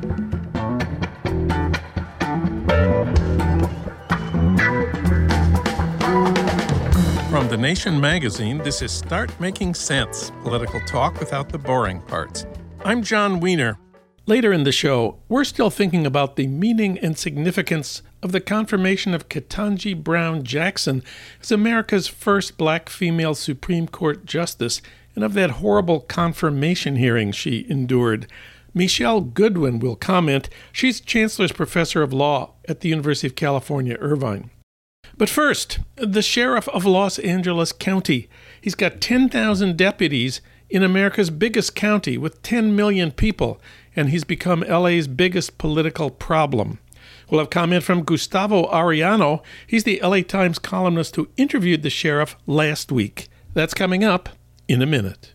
From The Nation magazine, this is Start Making Sense political talk without the boring parts. I'm Jon Wiener. Later in the show, we're still thinking about the meaning and significance of the confirmation of Ketanji Brown Jackson as America's first black female Supreme Court justice and of that horrible confirmation hearing she endured. Michele Goodwin will comment. She's Chancellor's Professor of Law at the University of California, Irvine. But first, the sheriff of Los Angeles County. He's got 10,000 deputies in America's biggest county with 10 million people, and he's become LA's biggest political problem. We'll have comment from Gustavo Arellano. He's the LA Times columnist who interviewed the sheriff last week. That's coming up in a minute.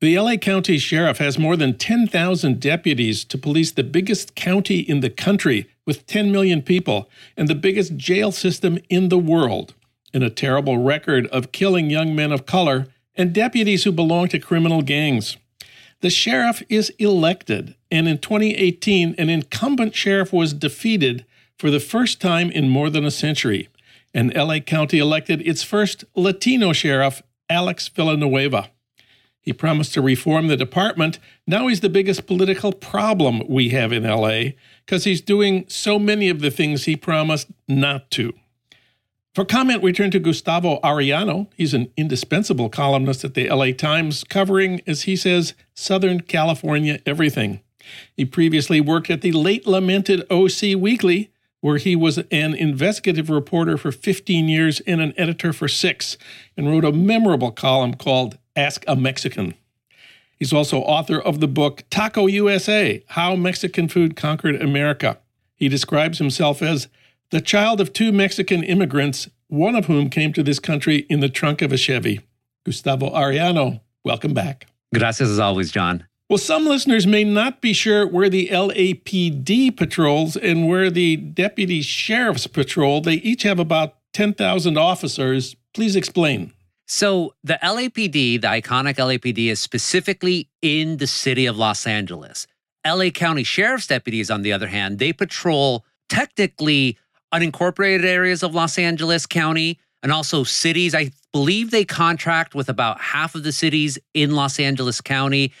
The LA County Sheriff has more than 10,000 deputies to police the biggest county in the country with 10 million people and the biggest jail system in the world, and a terrible record of killing young men of color and deputies who belong to criminal gangs. The sheriff is elected, and in 2018, an incumbent sheriff was defeated for the first time in more than a century. And LA County elected its first Latino sheriff, Alex Villanueva. He promised to reform the department. Now he's the biggest political problem we have in LA because he's doing so many of the things he promised not to. For comment, we turn to Gustavo Arellano. He's an indispensable columnist at the LA Times, covering, as he says, Southern California everything. He previously worked at the late lamented OC Weekly, where he was an investigative reporter for 15 years and an editor for six, and wrote a memorable column called Ask a Mexican. He's also author of the book Taco USA How Mexican Food Conquered America. He describes himself as the child of two Mexican immigrants, one of whom came to this country in the trunk of a Chevy. Gustavo Arellano, welcome back. Gracias as always, John. Well, some listeners may not be sure where the LAPD patrols and where the deputy sheriffs patrol. They each have about 10,000 officers. Please explain. So, the LAPD, the iconic LAPD, is specifically in the city of Los Angeles. LA County Sheriff's deputies, on the other hand, they patrol technically unincorporated areas of Los Angeles County and also cities. I believe they contract with about half of the cities in Los Angeles County.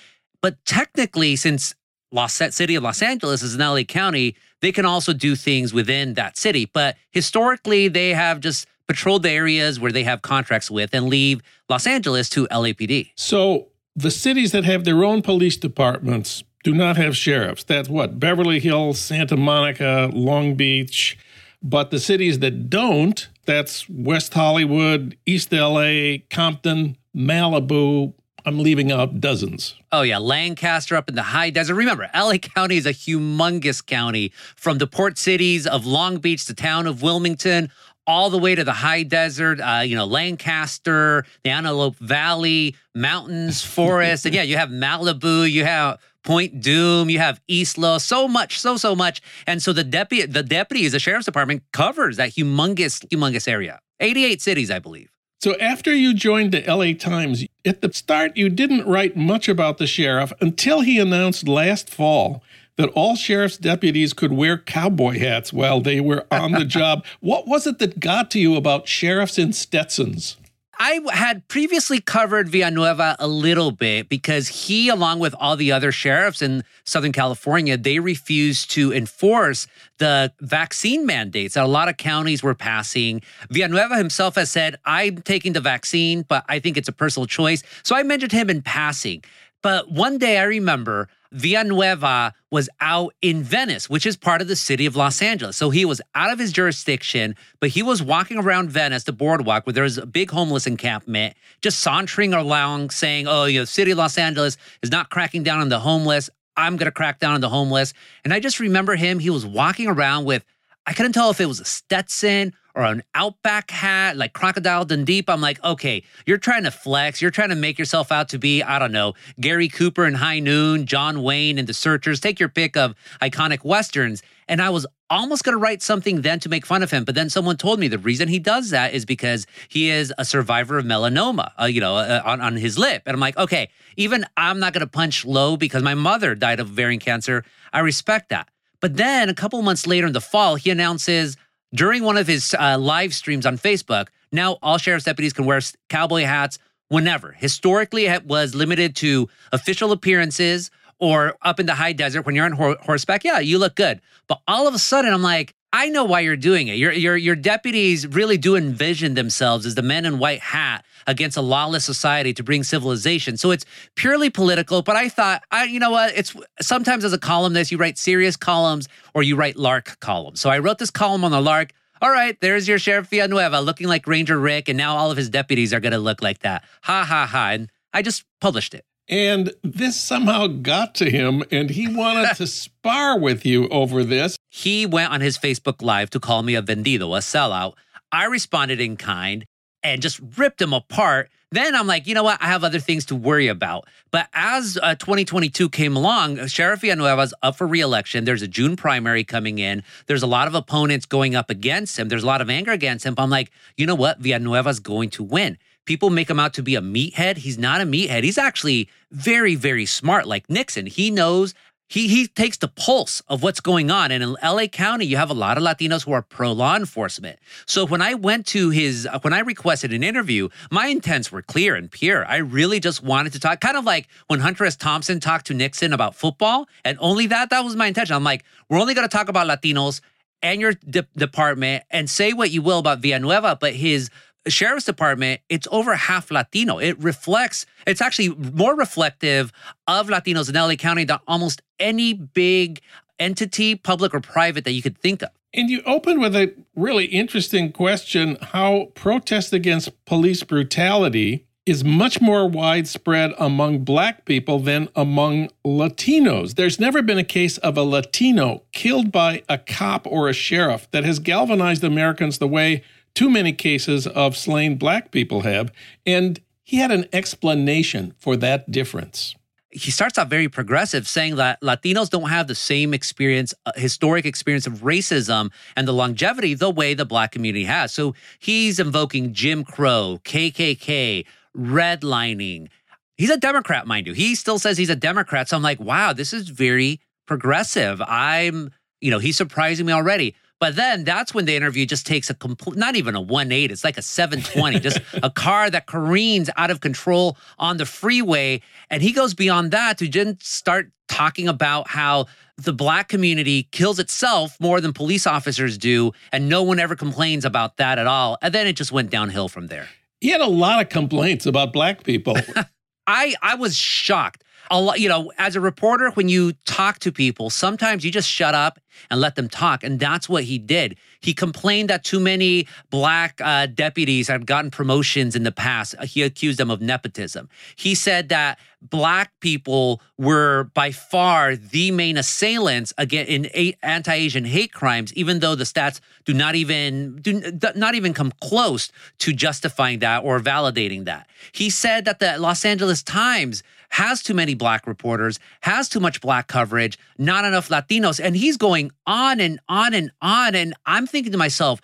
But technically, since Los City of Los Angeles is in LA County, they can also do things within that city. But historically, they have just patrol the areas where they have contracts with and leave Los Angeles to LAPD. So the cities that have their own police departments do not have sheriffs. That's what? Beverly Hills, Santa Monica, Long Beach. But the cities that don't, that's West Hollywood, East LA, Compton, Malibu, I'm leaving out dozens. Oh, yeah. Lancaster up in the high desert. Remember, LA County is a humongous county from the port cities of Long Beach, the town of Wilmington, all the way to the high desert, uh, you know, Lancaster, the Antelope Valley, mountains, forests. and yeah, you have Malibu, you have Point Dume, you have Isla, so much, so, so much. And so the deputy, the deputies, the sheriff's department covers that humongous, humongous area. 88 cities, I believe. So after you joined the LA Times, at the start, you didn't write much about the sheriff until he announced last fall that all sheriff's deputies could wear cowboy hats while they were on the job. What was it that got to you about sheriffs in Stetsons? I had previously covered Villanueva a little bit because he, along with all the other sheriffs in Southern California, they refused to enforce the vaccine mandates that a lot of counties were passing. Villanueva himself has said, I'm taking the vaccine, but I think it's a personal choice. So I mentioned him in passing. But one day I remember Villanueva was out in Venice, which is part of the city of Los Angeles. So he was out of his jurisdiction, but he was walking around Venice, the boardwalk, where there was a big homeless encampment, just sauntering along saying, Oh, you know, city of Los Angeles is not cracking down on the homeless. I'm going to crack down on the homeless. And I just remember him, he was walking around with, I couldn't tell if it was a Stetson or an Outback hat, like Crocodile Dundee. I'm like, okay, you're trying to flex. You're trying to make yourself out to be, I don't know, Gary Cooper in High Noon, John Wayne and The Searchers. Take your pick of iconic Westerns. And I was almost going to write something then to make fun of him. But then someone told me the reason he does that is because he is a survivor of melanoma, uh, you know, uh, on, on his lip. And I'm like, okay, even I'm not going to punch low because my mother died of ovarian cancer. I respect that. But then a couple months later in the fall, he announces during one of his uh, live streams on Facebook, now all sheriff's deputies can wear cowboy hats whenever. Historically, it was limited to official appearances or up in the high desert when you're on horseback. Yeah, you look good. But all of a sudden, I'm like, I know why you're doing it. Your, your, your deputies really do envision themselves as the men in white hat against a lawless society to bring civilization. So it's purely political. But I thought, I, you know what? It's sometimes as a columnist, you write serious columns or you write lark columns. So I wrote this column on the lark. All right, there's your Sheriff Villanueva looking like Ranger Rick, and now all of his deputies are going to look like that. Ha ha ha. And I just published it. And this somehow got to him, and he wanted to spar with you over this. He went on his Facebook Live to call me a vendido, a sellout. I responded in kind and just ripped him apart. Then I'm like, you know what? I have other things to worry about. But as uh, 2022 came along, Sheriff Villanueva's up for reelection. There's a June primary coming in. There's a lot of opponents going up against him. There's a lot of anger against him. But I'm like, you know what? Villanueva's going to win people make him out to be a meathead. He's not a meathead. He's actually very, very smart, like Nixon. He knows he he takes the pulse of what's going on. And in LA County, you have a lot of Latinos who are pro law enforcement. So when I went to his uh, when I requested an interview, my intents were clear and pure. I really just wanted to talk, kind of like when Hunter S. Thompson talked to Nixon about football, and only that that was my intention. I'm like, we're only going to talk about Latinos and your de- department, and say what you will about Villanueva, but his sheriff's department, it's over half Latino. It reflects, it's actually more reflective of Latinos in LA County than almost any big entity, public or private, that you could think of. And you open with a really interesting question how protest against police brutality is much more widespread among black people than among Latinos. There's never been a case of a Latino killed by a cop or a sheriff that has galvanized Americans the way too many cases of slain black people have. And he had an explanation for that difference. He starts out very progressive, saying that Latinos don't have the same experience, uh, historic experience of racism and the longevity the way the black community has. So he's invoking Jim Crow, KKK, redlining. He's a Democrat, mind you. He still says he's a Democrat. So I'm like, wow, this is very progressive. I'm, you know, he's surprising me already. But then that's when the interview just takes a complete, not even a 180, it's like a 720, just a car that careens out of control on the freeway. And he goes beyond that to just start talking about how the black community kills itself more than police officers do. And no one ever complains about that at all. And then it just went downhill from there. He had a lot of complaints about black people. I, I was shocked a lot, you know, as a reporter, when you talk to people, sometimes you just shut up and let them talk. And that's what he did. He complained that too many black uh, deputies had gotten promotions in the past. He accused them of nepotism. He said that black people were by far the main assailants again in anti-Asian hate crimes, even though the stats do not even do not even come close to justifying that or validating that. He said that the Los Angeles Times has too many black reporters, has too much black coverage, not enough Latinos. And he's going on and on and on. And I'm thinking to myself,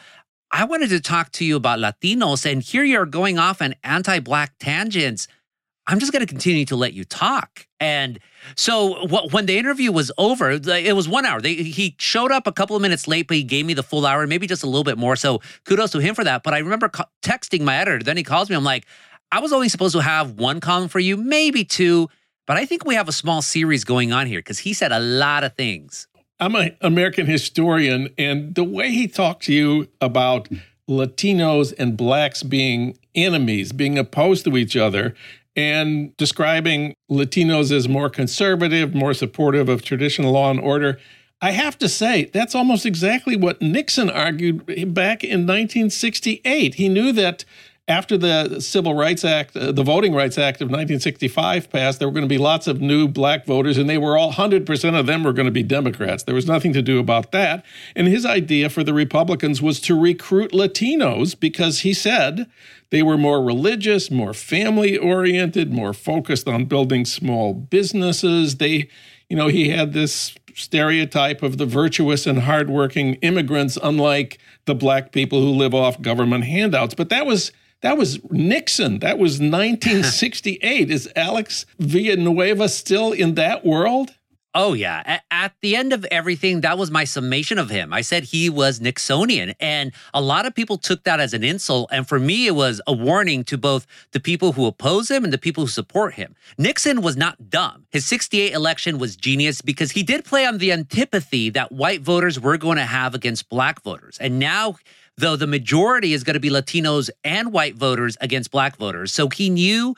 I wanted to talk to you about Latinos, and here you're going off on anti black tangents. I'm just going to continue to let you talk. And so when the interview was over, it was one hour. They, he showed up a couple of minutes late, but he gave me the full hour, maybe just a little bit more. So kudos to him for that. But I remember texting my editor. Then he calls me. I'm like, I was only supposed to have one column for you, maybe two, but I think we have a small series going on here because he said a lot of things. I'm an American historian, and the way he talked to you about Latinos and blacks being enemies, being opposed to each other, and describing Latinos as more conservative, more supportive of traditional law and order. I have to say, that's almost exactly what Nixon argued back in 1968. He knew that after the Civil Rights Act, uh, the Voting Rights Act of 1965 passed, there were going to be lots of new black voters, and they were all 100% of them were going to be Democrats. There was nothing to do about that. And his idea for the Republicans was to recruit Latinos because he said they were more religious, more family oriented, more focused on building small businesses. They, you know, he had this stereotype of the virtuous and hardworking immigrants, unlike the black people who live off government handouts. But that was that was Nixon. That was 1968. Is Alex Villanueva still in that world? Oh, yeah. At, the end of everything, that was my summation of him. I said he was Nixonian. And a lot of people took that as an insult. And for me, it was a warning to both the people who oppose him and the people who support him. Nixon was not dumb. His 68 election was genius because he did play on the antipathy that white voters were going to have against black voters. And now, though the majority is going to be Latinos and white voters against black voters. So he knew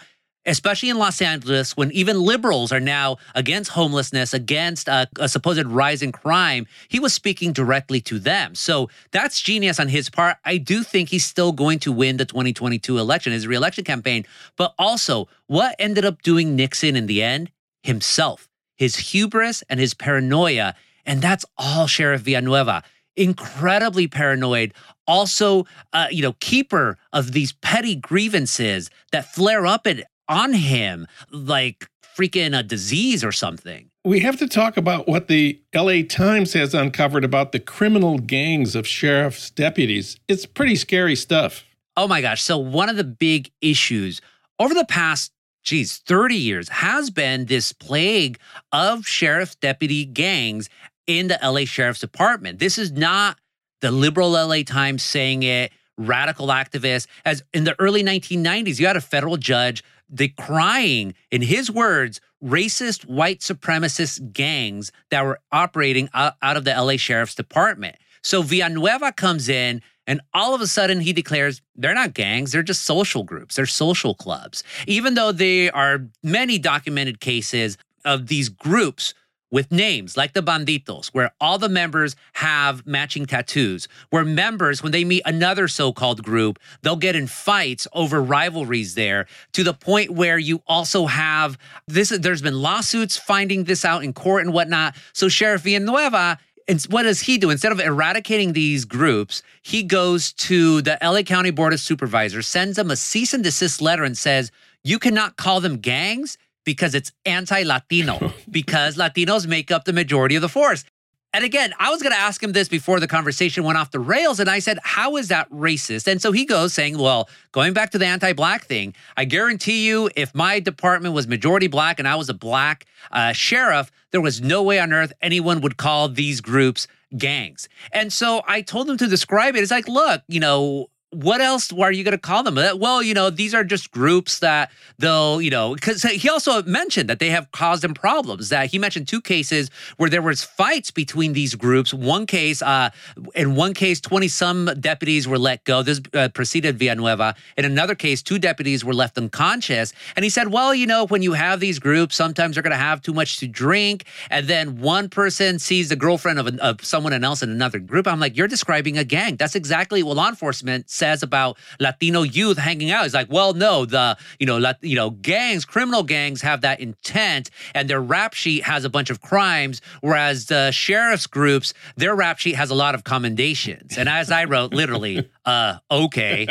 especially in Los Angeles, when even liberals are now against homelessness, against a, a, supposed rise in crime, he was speaking directly to them. So that's genius on his part. I do think he's still going to win the 2022 election, his reelection campaign. But also, what ended up doing Nixon in the end? Himself, his hubris and his paranoia. And that's all Sheriff Villanueva. Incredibly paranoid, also, uh, you know, keeper of these petty grievances that flare up at on him like freaking a disease or something. We have to talk about what the LA Times has uncovered about the criminal gangs of sheriff's deputies. It's pretty scary stuff. Oh my gosh. So, one of the big issues over the past geez, 30 years has been this plague of sheriff's deputy gangs in the LA Sheriff's Department. This is not the liberal LA Times saying it, radical activists. As in the early 1990s, you had a federal judge decrying, in his words, racist white supremacist gangs that were operating out, of the LA Sheriff's Department. So Villanueva comes in and all of a sudden he declares they're not gangs, they're just social groups, they're social clubs. Even though there are many documented cases of these groups with names like the Banditos, where all the members have matching tattoos, where members, when they meet another so called group, they'll get in fights over rivalries there to the point where you also have this. There's been lawsuits finding this out in court and whatnot. So Sheriff Villanueva and what does he do? Instead of eradicating these groups, he goes to the LA County Board of Supervisors, sends them a cease and desist letter, and says, You cannot call them gangs because it's anti Latino, because Latinos make up the majority of the force. And again, I was going to ask him this before the conversation went off the rails. And I said, How is that racist? And so he goes saying, Well, going back to the anti black thing, I guarantee you, if my department was majority black and I was a black uh, sheriff, there was no way on earth anyone would call these groups gangs. And so I told him to describe it. It's like, look, you know, what else are you going to call them? Uh, well, you know, these are just groups that they'll, you know, because he also mentioned that they have caused him problems. That he mentioned two cases where there was fights between these groups. One case, uh, in one case, twenty some deputies were let go. This uh, preceded Villanueva. In another case, two deputies were left unconscious. And he said, well, you know, when you have these groups, sometimes they're going to have too much to drink, and then one person sees the girlfriend of, of someone else in another group. I'm like, you're describing a gang. That's exactly what law enforcement says about Latino youth hanging out. It's like, well, no, the you know, lat, you know, gangs, criminal gangs have that intent, and their rap sheet has a bunch of crimes, whereas the sheriff's groups, their rap sheet has a lot of commendations. And as I wrote, literally, uh, okay.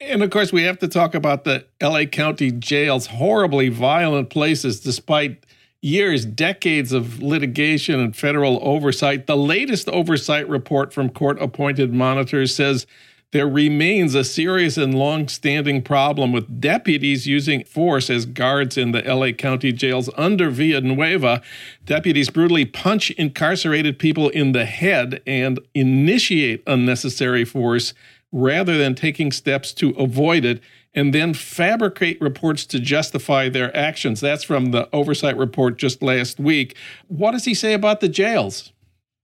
And of course, we have to talk about the LA County jails, horribly violent places, despite years, decades of litigation and federal oversight. The latest oversight report from court appointed monitors says there remains a serious and long standing problem with deputies using force as guards in the LA County jails under Villanueva. Deputies brutally punch incarcerated people in the head and initiate unnecessary force rather than taking steps to avoid it and then fabricate reports to justify their actions. That's from the oversight report just last week. What does he say about the jails?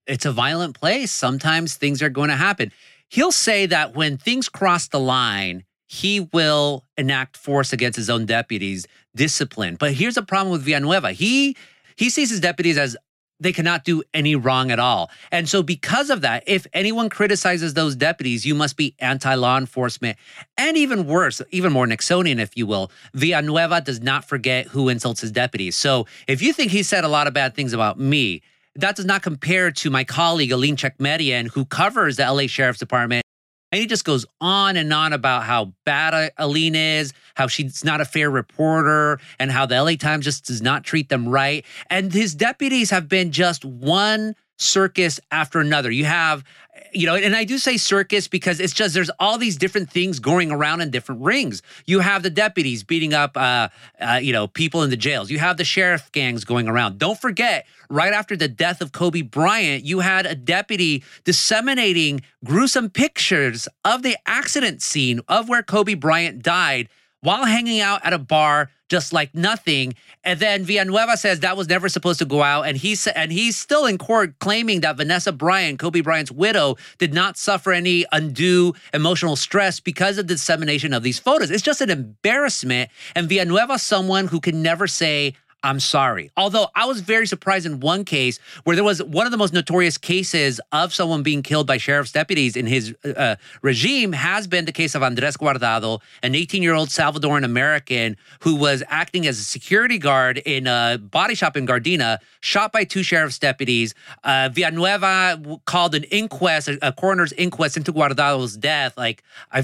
It's a violent place. Sometimes things are going to happen he'll say that when things cross the line, he will enact force against his own deputies, discipline. But here's a problem with Villanueva. He he sees his deputies as they cannot do any wrong at all. And so, because of that, if anyone criticizes those deputies, you must be anti law enforcement. And even worse, even more Nixonian, if you will, Villanueva does not forget who insults his deputies. So, if you think he said a lot of bad things about me, that does not compare to my colleague Alene Tchekmedyian, who covers the LA Sheriff's Department and he just goes on and on about how bad Alene is, how she's not a fair reporter, and how the LA Times just does not treat them right. And his deputies have been just one circus after another. You have you know, and I do say circus because it's just there's all these different things going around in different rings. You have the deputies beating up, uh, uh, you know, people in the jails. You have the sheriff gangs going around. Don't forget, right after the death of Kobe Bryant, you had a deputy disseminating gruesome pictures of the accident scene of where Kobe Bryant died while hanging out at a bar just like nothing. And then Villanueva says that was never supposed to go out. And he's and he's still in court claiming that Vanessa Bryant, Kobe Bryant's widow, did not suffer any undue emotional stress because of the dissemination of these photos. It's just an embarrassment. And Villanueva, someone who can never say, I'm sorry. Although I was very surprised in one case where there was one of the most notorious cases of someone being killed by sheriff's deputies in his uh, regime has been the case of Andres Guardado, an 18 year old Salvadoran American who was acting as a security guard in a body shop in Gardena, shot by two sheriff's deputies. Uh, Villanueva called an inquest, a, a, coroner's inquest into Guardado's death, like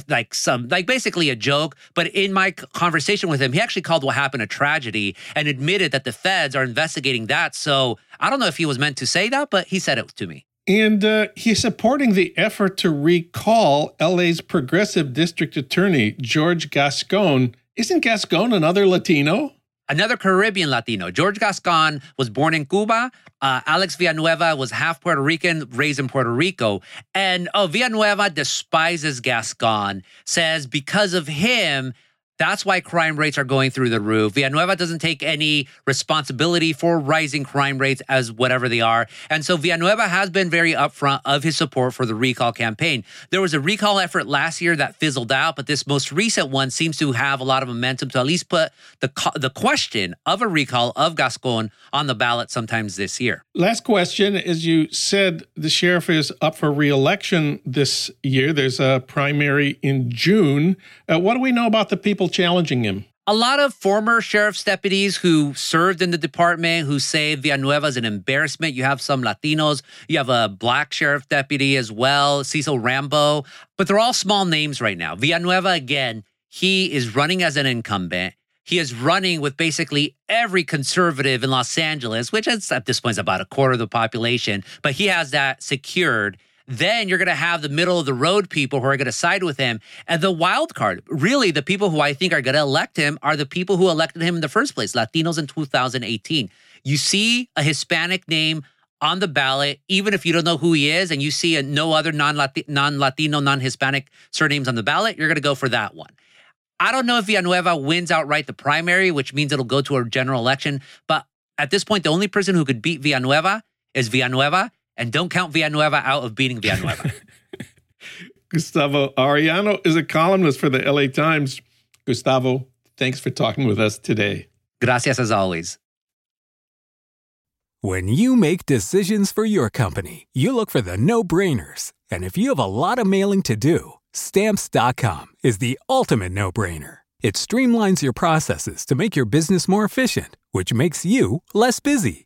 like some like basically a joke. But in my conversation with him, he actually called what happened a tragedy and admitted that the feds are investigating that. So I don't know if he was meant to say that, but he said it to me. And uh, he's supporting the effort to recall LA's progressive district attorney, George Gascon. Isn't Gascon another Latino? Another Caribbean Latino. George Gascon was born in Cuba. Uh, Alex Villanueva was half Puerto Rican, raised in Puerto Rico. And oh, Villanueva despises Gascon, says because of him, that's why crime rates are going through the roof. Villanueva doesn't take any responsibility for rising crime rates as whatever they are. And so Villanueva has been very upfront of his support for the recall campaign. There was a recall effort last year that fizzled out, but this most recent one seems to have a lot of momentum to at least put the, the question of a recall of Gascon on the ballot sometimes this year. Last question. As you said, the sheriff is up for reelection this year. There's a primary in June. Uh, what do we know about the people? People challenging him? A lot of former sheriff's deputies who served in the department who say Villanueva is an embarrassment. You have some Latinos. You have a black sheriff deputy as well, Cecil Rhambo. But they're all small names right now. Villanueva, again, he is running as an incumbent. He is running with basically every conservative in Los Angeles, which is at this point is about a quarter of the population, but he has that secured. Then you're going to have the middle of the road people who are going to side with him. And the wild card, really, the people who I think are going to elect him are the people who elected him in the first place, Latinos in 2018. You see a Hispanic name on the ballot, even if you don't know who he is, and you see a, no other non Latino, non Hispanic surnames on the ballot, you're going to go for that one. I don't know if Villanueva wins outright the primary, which means it'll go to a general election. But at this point, the only person who could beat Villanueva is Villanueva. And don't count Villanueva out of beating Villanueva. Gustavo Arellano is a columnist for the LA Times. Gustavo, thanks for talking with us today. Gracias as always. When you make decisions for your company, you look for the no brainers. And if you have a lot of mailing to do, stamps.com is the ultimate no brainer. It streamlines your processes to make your business more efficient, which makes you less busy.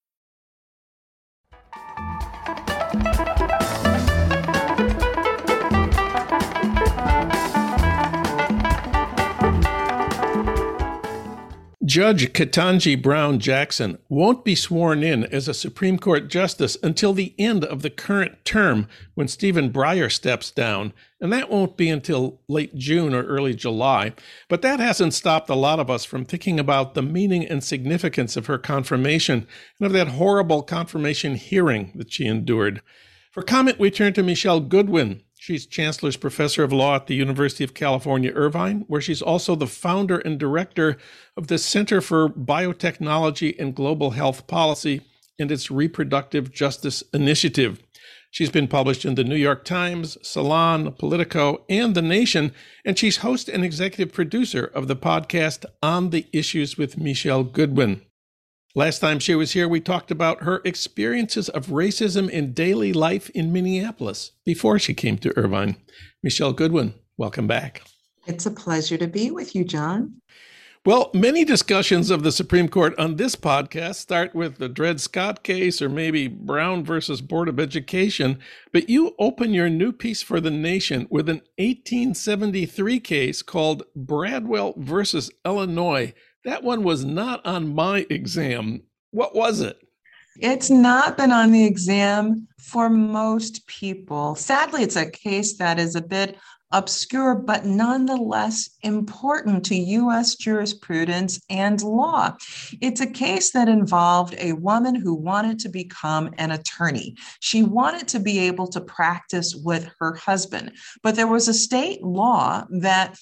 Judge Ketanji Brown Jackson won't be sworn in as a Supreme Court justice until the end of the current term when Stephen Breyer steps down, and that won't be until late June or early July. But that hasn't stopped a lot of us from thinking about the meaning and significance of her confirmation and of that horrible confirmation hearing that she endured. For comment, we turn to Michele Goodwin, She's Chancellor's Professor of Law at the University of California, Irvine, where she's also the founder and director of the Center for Biotechnology and Global Health Policy and its Reproductive Justice Initiative. She's been published in the New York Times, Salon, Politico, and The Nation, and she's host and executive producer of the podcast On the Issues with Michele Goodwin. Last time she was here, we talked about her experiences of racism in daily life in Minneapolis before she came to Irvine. Michele Goodwin, welcome back. It's a pleasure to be with you, John. Well, many discussions of the Supreme Court on this podcast start with the Dred Scott case or maybe Brown versus Board of Education, but you open your new piece for the nation with an 1873 case called Bradwell versus Illinois that one was not on my exam. What was it? It's not been on the exam for most people. Sadly, it's a case that is a bit obscure, but nonetheless important to US jurisprudence and law. It's a case that involved a woman who wanted to become an attorney. She wanted to be able to practice with her husband, but there was a state law that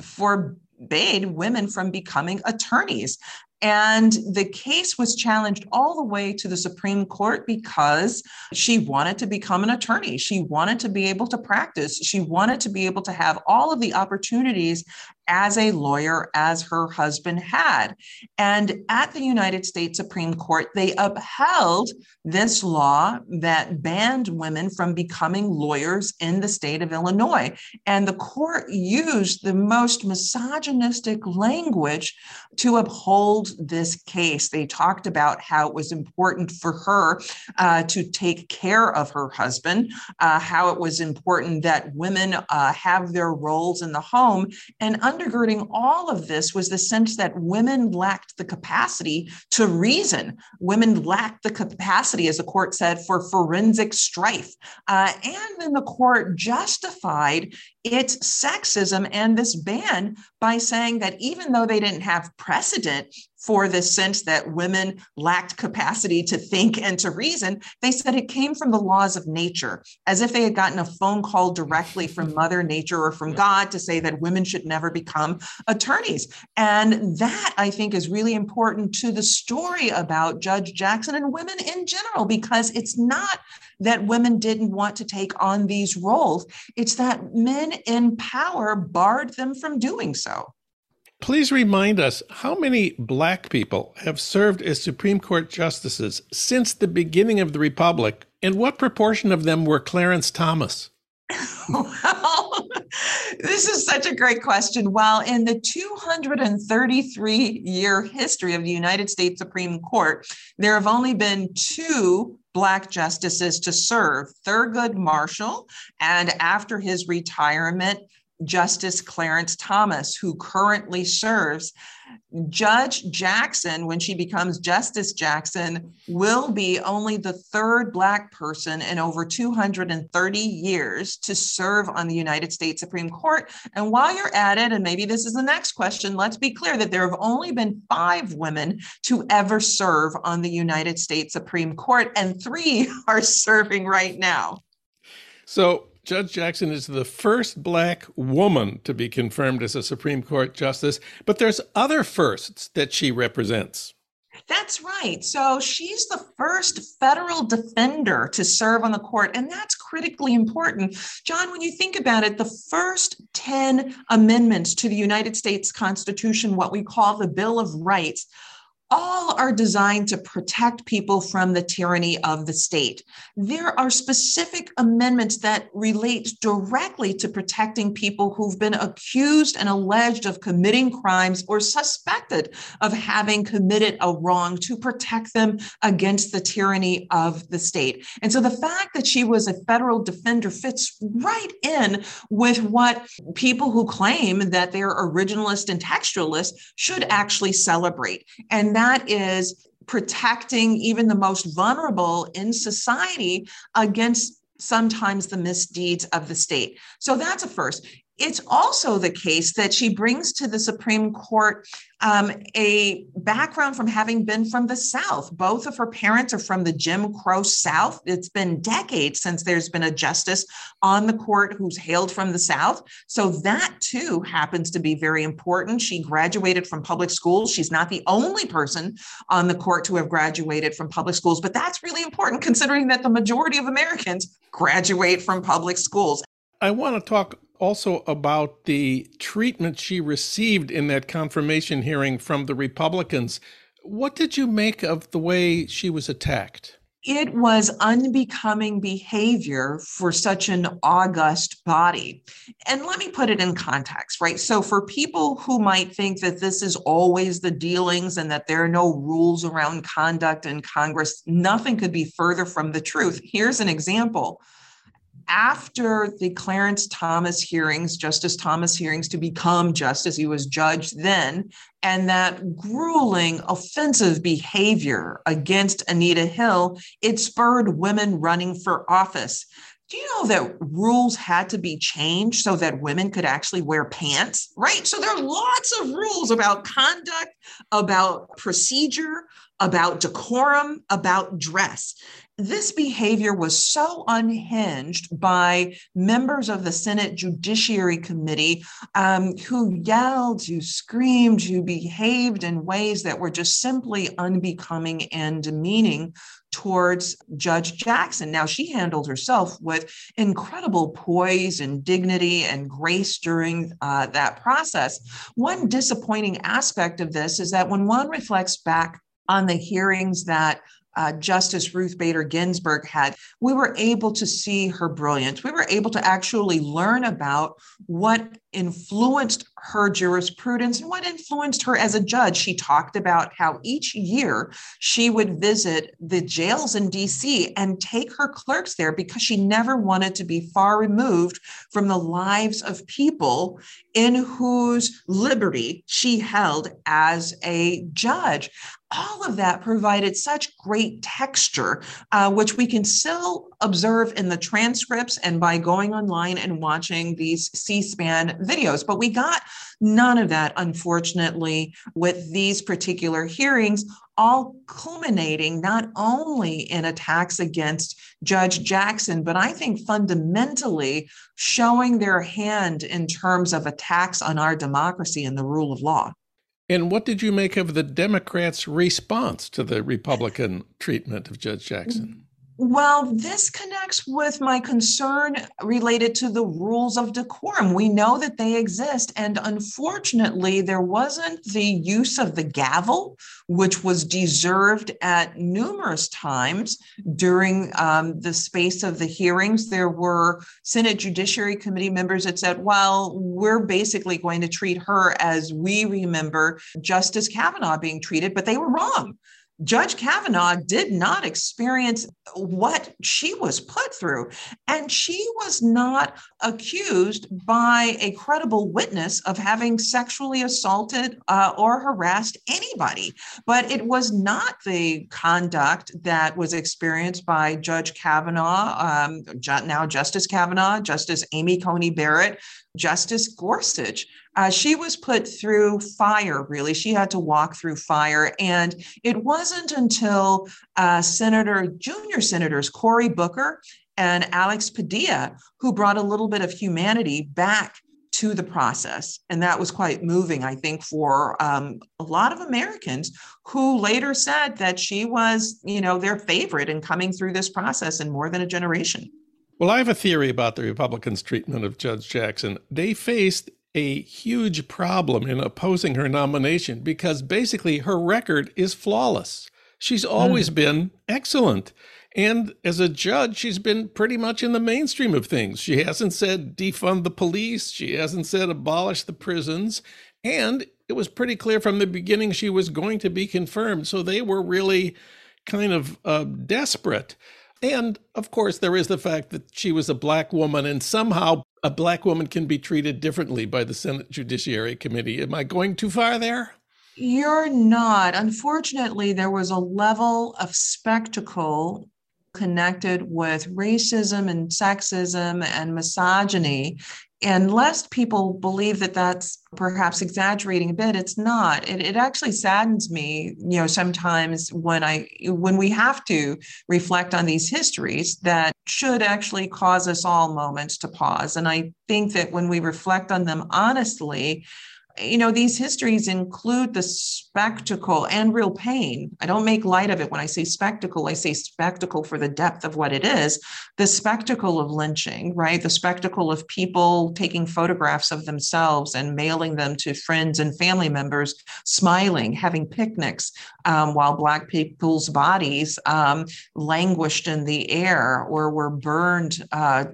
for forbade women from becoming attorneys. And the case was challenged all the way to the Supreme Court because she wanted to become an attorney. She wanted to be able to practice. She wanted to be able to have all of the opportunities as a lawyer as her husband had. And at the United States Supreme Court, they upheld this law that banned women from becoming lawyers in the state of Illinois. And the court used the most misogynistic language to uphold this case. They talked about how it was important for her uh, to take care of her husband, uh, how it was important that women uh, have their roles in the home, and undergirding all of this was the sense that women lacked the capacity to reason. Women lacked the capacity, as the court said, for forensic strife. Uh, and then the court justified its sexism and this ban by saying that even though they didn't have precedent for this sense that women lacked capacity to think and to reason, they said it came from the laws of nature, as if they had gotten a phone call directly from Mother Nature or from God to say that women should never become attorneys. And that, I think, is really important to the story about Judge Jackson and women in general, because it's not that women didn't want to take on these roles, it's that men in power barred them from doing so. Please remind us how many black people have served as Supreme Court justices since the beginning of the Republic, and what proportion of them were Clarence Thomas? well, this is such a great question. While in the 233 year history of the United States Supreme Court, there have only been two Black justices to serve Thurgood Marshall, and after his retirement, Justice Clarence Thomas, who currently serves. Judge Jackson, when she becomes Justice Jackson, will be only the third Black person in over 230 years to serve on the United States Supreme Court. And while you're at it, and maybe this is the next question, let's be clear that there have only been five women to ever serve on the United States Supreme Court, and three are serving right now. So, Judge Jackson is the first black woman to be confirmed as a Supreme Court justice, but there's other firsts that she represents. That's right. So she's the first federal defender to serve on the court, and that's critically important. John, when you think about it, the first 10 amendments to the United States Constitution, what we call the Bill of Rights, all are designed to protect people from the tyranny of the state. There are specific amendments that relate directly to protecting people who've been accused and alleged of committing crimes or suspected of having committed a wrong to protect them against the tyranny of the state. And so the fact that she was a federal defender fits right in with what people who claim that they're originalist and textualist should actually celebrate. And that is protecting even the most vulnerable in society against sometimes the misdeeds of the state. So that's a first. It's also the case that she brings to the Supreme Court um, a background from having been from the South. Both of her parents are from the Jim Crow South. It's been decades since there's been a justice on the court who's hailed from the South. So that too happens to be very important. She graduated from public schools. She's not the only person on the court to have graduated from public schools, but that's really important considering that the majority of Americans graduate from public schools. I want to talk also about the treatment she received in that confirmation hearing from the Republicans. What did you make of the way she was attacked? It was unbecoming behavior for such an august body. And let me put it in context, right? So, for people who might think that this is always the dealings and that there are no rules around conduct in Congress, nothing could be further from the truth. Here's an example after the Clarence Thomas hearings, Justice Thomas hearings to become justice, he was judge then, and that grueling offensive behavior against Anita Hill, it spurred women running for office. Do you know that rules had to be changed so that women could actually wear pants? Right. So there are lots of rules about conduct, about procedure, about decorum, about dress this behavior was so unhinged by members of the Senate Judiciary Committee um, who yelled, who screamed, who behaved in ways that were just simply unbecoming and demeaning towards Judge Jackson. Now, she handled herself with incredible poise and dignity and grace during uh, that process. One disappointing aspect of this is that when one reflects back on the hearings that uh, Justice Ruth Bader Ginsburg had, we were able to see her brilliance. We were able to actually learn about what influenced her jurisprudence and what influenced her as a judge. She talked about how each year she would visit the jails in DC and take her clerks there because she never wanted to be far removed from the lives of people in whose liberty she held as a judge all of that provided such great texture, uh, which we can still observe in the transcripts and by going online and watching these C SPAN videos. But we got none of that, unfortunately, with these particular hearings, all culminating not only in attacks against Judge Jackson, but I think fundamentally showing their hand in terms of attacks on our democracy and the rule of law. And what did you make of the Democrats' response to the Republican treatment of Judge Jackson? Well, this connects with my concern related to the rules of decorum. We know that they exist. And unfortunately, there wasn't the use of the gavel, which was deserved at numerous times during um, the space of the hearings. There were Senate Judiciary Committee members that said, well, we're basically going to treat her as we remember Justice Kavanaugh being treated, but they were wrong. Judge Kavanaugh did not experience what she was put through. And she was not accused by a credible witness of having sexually assaulted uh, or harassed anybody. But it was not the conduct that was experienced by Judge Kavanaugh, um, now Justice Kavanaugh, Justice Amy Coney Barrett, Justice Gorsuch. Uh, she was put through fire, really. She had to walk through fire. And it wasn't until uh, Senator, junior senators Cory Booker and Alex Padilla, who brought a little bit of humanity back to the process. And that was quite moving, I think, for um, a lot of Americans who later said that she was, you know, their favorite in coming through this process in more than a generation. Well, I have a theory about the Republicans' treatment of Judge Jackson. They faced a huge problem in opposing her nomination because basically her record is flawless. She's always mm. been excellent. And as a judge, she's been pretty much in the mainstream of things. She hasn't said defund the police, she hasn't said abolish the prisons. And it was pretty clear from the beginning she was going to be confirmed. So they were really kind of uh, desperate. And of course, there is the fact that she was a black woman, and somehow a black woman can be treated differently by the Senate Judiciary Committee. Am I going too far there? You're not. Unfortunately, there was a level of spectacle connected with racism and sexism and misogyny. And lest people believe that that's perhaps exaggerating a bit, it's not. It, it actually saddens me, you know, sometimes when I when we have to reflect on these histories that should actually cause us all moments to pause. And I think that when we reflect on them honestly, you know, these histories include the spectacle and real pain. I don't make light of it when I say spectacle, I say spectacle for the depth of what it is. The spectacle of lynching, right? The spectacle of people taking photographs of themselves and mailing them to friends and family members, smiling, having picnics um, while Black people's bodies um, languished in the air or were burned uh,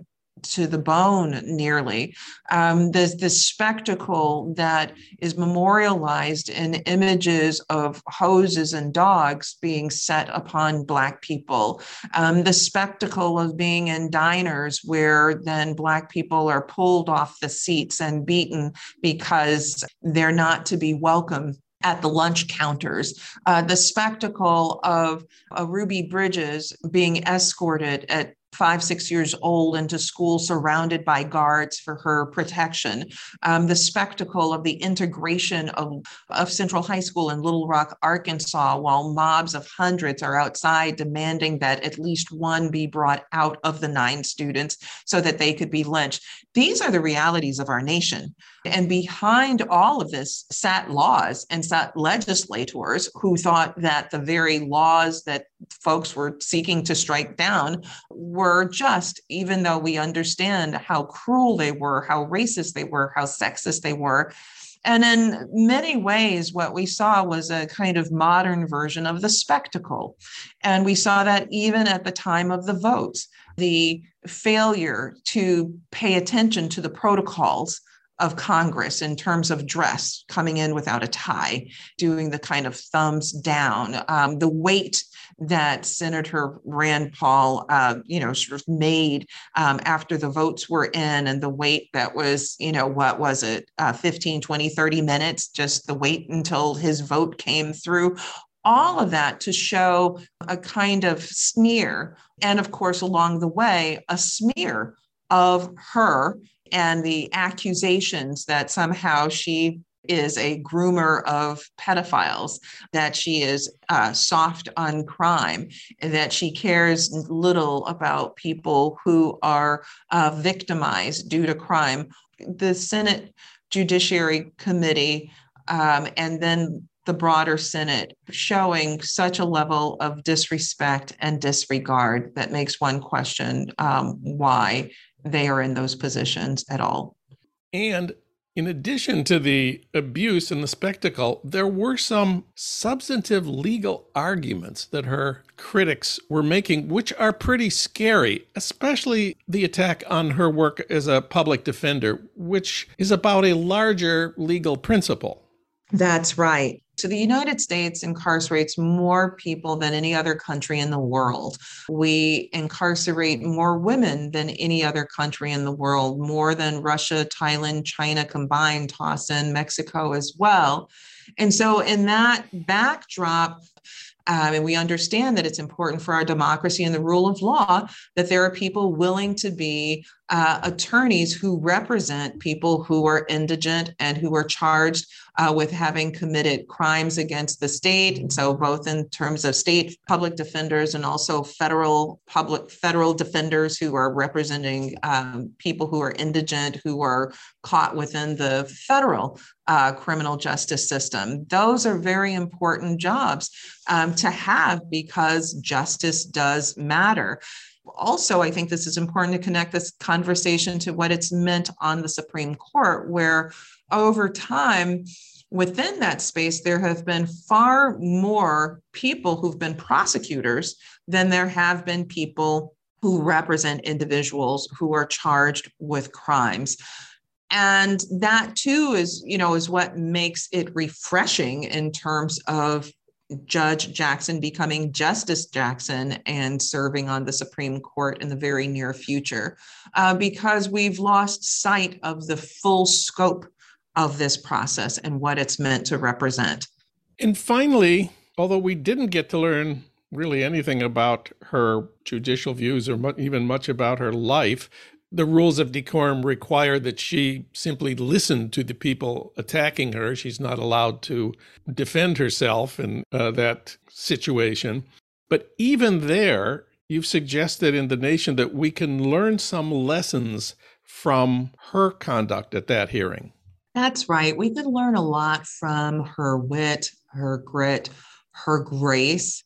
to the bone nearly. Um, the, spectacle that is memorialized in images of hoses and dogs being set upon Black people, um, the spectacle of being in diners where then Black people are pulled off the seats and beaten because they're not to be welcome at the lunch counters, uh, the spectacle of uh, Ruby Bridges being escorted at five, six years old into school surrounded by guards for her protection. Um, the spectacle of the integration of, of Central High School in Little Rock, Arkansas, while mobs of hundreds are outside demanding that at least one be brought out of the nine students so that they could be lynched. These are the realities of our nation. And behind all of this sat laws and sat legislators who thought that the very laws that folks were seeking to strike down were just, even though we understand how cruel they were, how racist they were, how sexist they were. And in many ways, what we saw was a kind of modern version of the spectacle. And we saw that even at the time of the votes, the failure to pay attention to the protocols of Congress in terms of dress, coming in without a tie, doing the kind of thumbs down, um, the weight that Senator Rand Paul, uh, you know, sort of made um, after the votes were in and the wait that was, you know, what was it, uh, 15, 20, 30 minutes, just the wait until his vote came through. All of that to show a kind of sneer. And of course, along the way, a smear of her and the accusations that somehow she is a groomer of pedophiles, that she is uh, soft on crime, that she cares little about people who are uh, victimized due to crime. The Senate Judiciary Committee um, and then the broader Senate showing such a level of disrespect and disregard that makes one question um, why they are in those positions at all. And in addition to the abuse and the spectacle, there were some substantive legal arguments that her critics were making, which are pretty scary, especially the attack on her work as a public defender, which is about a larger legal principle. That's right. So the United States incarcerates more people than any other country in the world. We incarcerate more women than any other country in the world, more than Russia, Thailand, China combined, toss in Mexico as well. And so, in that backdrop, um, and we understand that it's important for our democracy and the rule of law that there are people willing to be uh, attorneys who represent people who are indigent and who are charged uh, with having committed crimes against the state. And so, both in terms of state public defenders and also federal public federal defenders who are representing um, people who are indigent, who are caught within the federal uh, criminal justice system. Those are very important jobs um, to have because justice does matter also, I think this is important to connect this conversation to what it's meant on the Supreme Court, where over time, within that space, there have been far more people who've been prosecutors than there have been people who represent individuals who are charged with crimes. And that too is you know is what makes it refreshing in terms of Judge Jackson becoming Justice Jackson and serving on the Supreme Court in the very near future, uh, because we've lost sight of the full scope of this process and what it's meant to represent. And finally, although we didn't get to learn really anything about her judicial views or even much about her life, the rules of decorum require that she simply listen to the people attacking her. She's not allowed to defend herself in uh, that situation. But even there, you've suggested in the nation that we can learn some lessons from her conduct at that hearing. That's right. We can learn a lot from her wit, her grit, her grace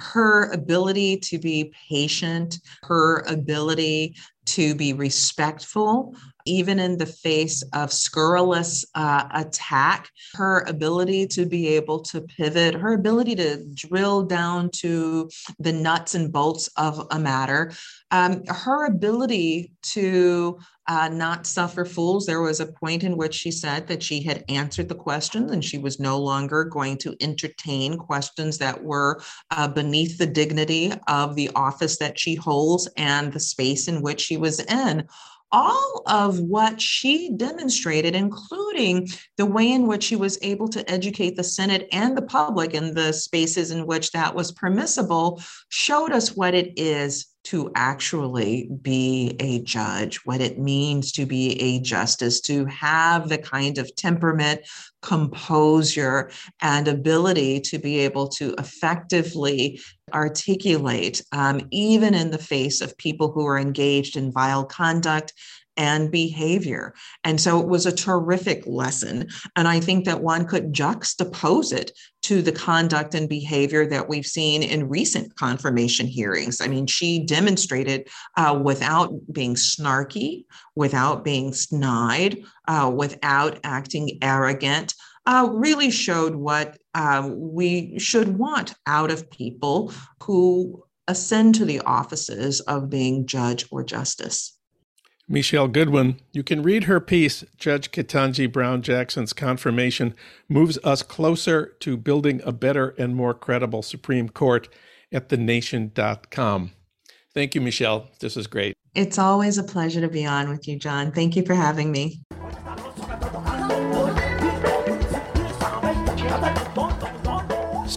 her ability to be patient, her ability to be respectful, even in the face of scurrilous uh, attack, her ability to be able to pivot, her ability to drill down to the nuts and bolts of a matter, um, her ability to uh, not suffer fools. There was a point in which she said that she had answered the questions and she was no longer going to entertain questions that were uh, beneath the dignity of the office that she holds and the space in which she was in all of what she demonstrated, including the way in which she was able to educate the Senate and the public in the spaces in which that was permissible, showed us what it is to actually be a judge, what it means to be a justice, to have the kind of temperament, composure, and ability to be able to effectively articulate, um, even in the face of people who are engaged in vile conduct and behavior. And so it was a terrific lesson. And I think that one could juxtapose it to the conduct and behavior that we've seen in recent confirmation hearings. I mean, she demonstrated uh, without being snarky, without being snide, uh, without acting arrogant. Uh, really showed what uh, we should want out of people who ascend to the offices of being judge or justice. Michele Goodwin. You can read her piece, Judge Ketanji Brown Jackson's Confirmation Moves Us Closer to Building a Better and More Credible Supreme Court at thenation.com. Thank you, Michele. This is great. It's always a pleasure to be on with you, Jon. Thank you for having me.